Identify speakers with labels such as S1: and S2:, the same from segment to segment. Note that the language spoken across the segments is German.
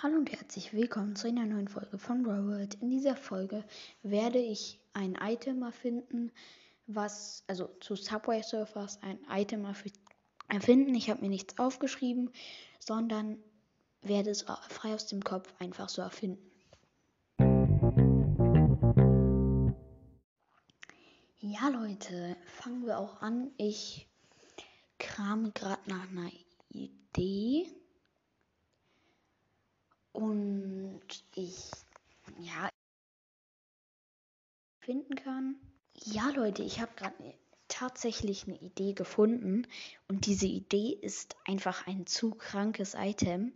S1: Hallo und herzlich willkommen zu einer neuen Folge von World. In dieser Folge werde ich ein Item erfinden, was, also zu Subway Surfers ein Item erfinden. Ich habe mir nichts aufgeschrieben, sondern werde es frei aus dem Kopf einfach so erfinden. Ja, Leute, fangen wir auch an. Ich krame gerade nach einer Idee. Und ich, ja, finden kann. Ja, Leute, ich habe gerade tatsächlich eine Idee gefunden. Und diese Idee ist einfach ein zu krankes Item.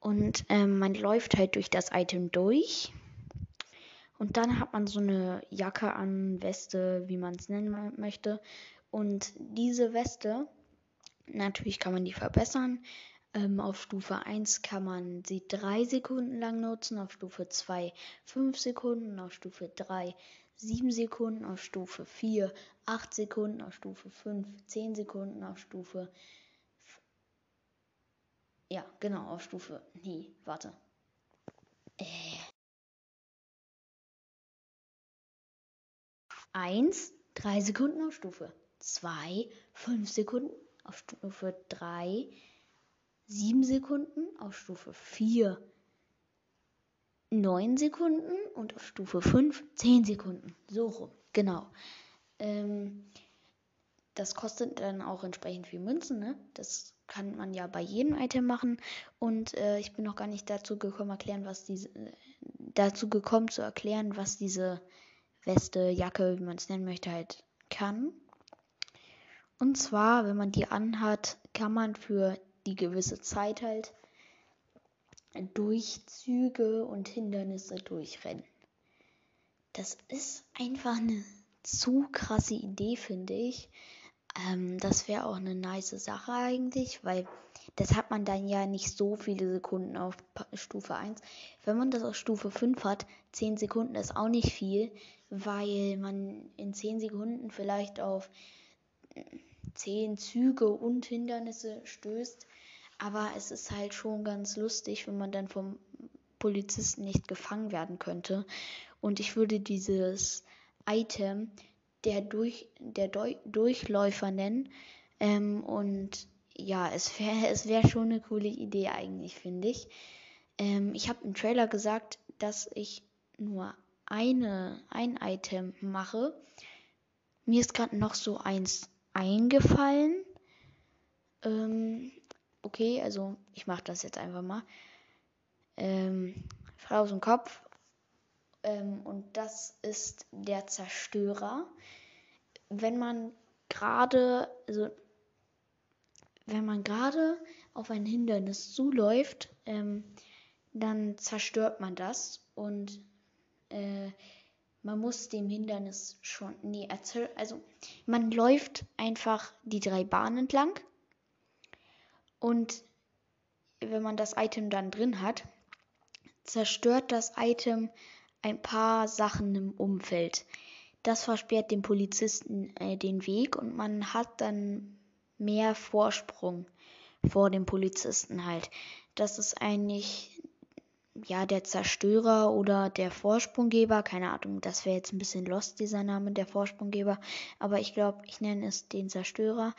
S1: Und ähm, man läuft halt durch das Item durch. Und dann hat man so eine Jacke an, Weste, wie man es nennen möchte. Und diese Weste, natürlich kann man die verbessern. Ähm, auf Stufe 1 kann man sie 3 Sekunden lang nutzen, auf Stufe 2 5 Sekunden, auf Stufe 3 7 Sekunden, auf Stufe 4 8 Sekunden, auf Stufe 5 10 Sekunden, auf Stufe ja, genau, auf Stufe. Nee, warte. Äh. 1, 3 Sekunden auf Stufe 2, 5 Sekunden auf Stufe 3, 7 Sekunden, auf Stufe 4 9 Sekunden und auf Stufe 5 10 Sekunden. So rum, genau. Ähm, das kostet dann auch entsprechend viel Münzen, ne? Das kann man ja bei jedem Item machen. Und äh, ich bin noch gar nicht dazu gekommen, erklären, was diese, äh, dazu gekommen zu erklären, was diese Weste, Jacke, wie man es nennen möchte, halt kann. Und zwar, wenn man die anhat, kann man für die gewisse Zeit halt Durchzüge und Hindernisse durchrennen. Das ist einfach eine zu krasse Idee, finde ich. Ähm, das wäre auch eine nice Sache eigentlich, weil das hat man dann ja nicht so viele Sekunden auf Stufe 1. Wenn man das auf Stufe 5 hat, 10 Sekunden ist auch nicht viel, weil man in 10 Sekunden vielleicht auf 10 Züge und Hindernisse stößt. Aber es ist halt schon ganz lustig, wenn man dann vom Polizisten nicht gefangen werden könnte. Und ich würde dieses Item der, Durch, der Deu Durchläufer nennen. Ähm, und ja, es wäre es wär schon eine coole Idee eigentlich, finde ich. Ähm, ich habe im Trailer gesagt, dass ich nur eine, ein Item mache. Mir ist gerade noch so eins eingefallen. Ähm, okay, also ich mache das jetzt einfach mal. Ähm, frei aus dem Kopf. Ähm, und das ist der Zerstörer. Wenn man gerade, also wenn man gerade auf ein Hindernis zuläuft, ähm, dann zerstört man das und äh, man muss dem Hindernis schon, nee, also man läuft einfach die drei Bahnen entlang und wenn man das Item dann drin hat, zerstört das Item ein paar Sachen im Umfeld. Das versperrt dem Polizisten äh, den Weg und man hat dann mehr Vorsprung vor dem Polizisten halt. Das ist eigentlich ja der Zerstörer oder der Vorsprunggeber, keine Ahnung, das wäre jetzt ein bisschen lost dieser Name der Vorsprunggeber, aber ich glaube, ich nenne es den Zerstörer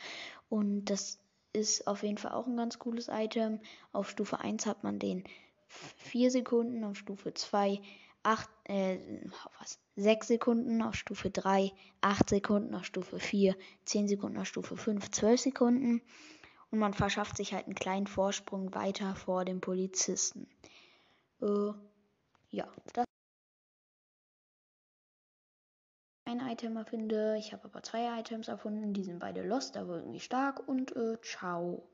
S1: und das ist auf jeden Fall auch ein ganz cooles Item. Auf Stufe 1 hat man den 4 Sekunden, auf Stufe 2 8, äh, was, 6 Sekunden, auf Stufe 3 8 Sekunden, auf Stufe 4 10 Sekunden, auf Stufe 5 12 Sekunden. Und man verschafft sich halt einen kleinen Vorsprung weiter vor dem Polizisten. Äh, ja, das ein Item erfinde. Ich habe aber zwei Items erfunden. Die sind beide lost, aber irgendwie stark. Und äh, ciao.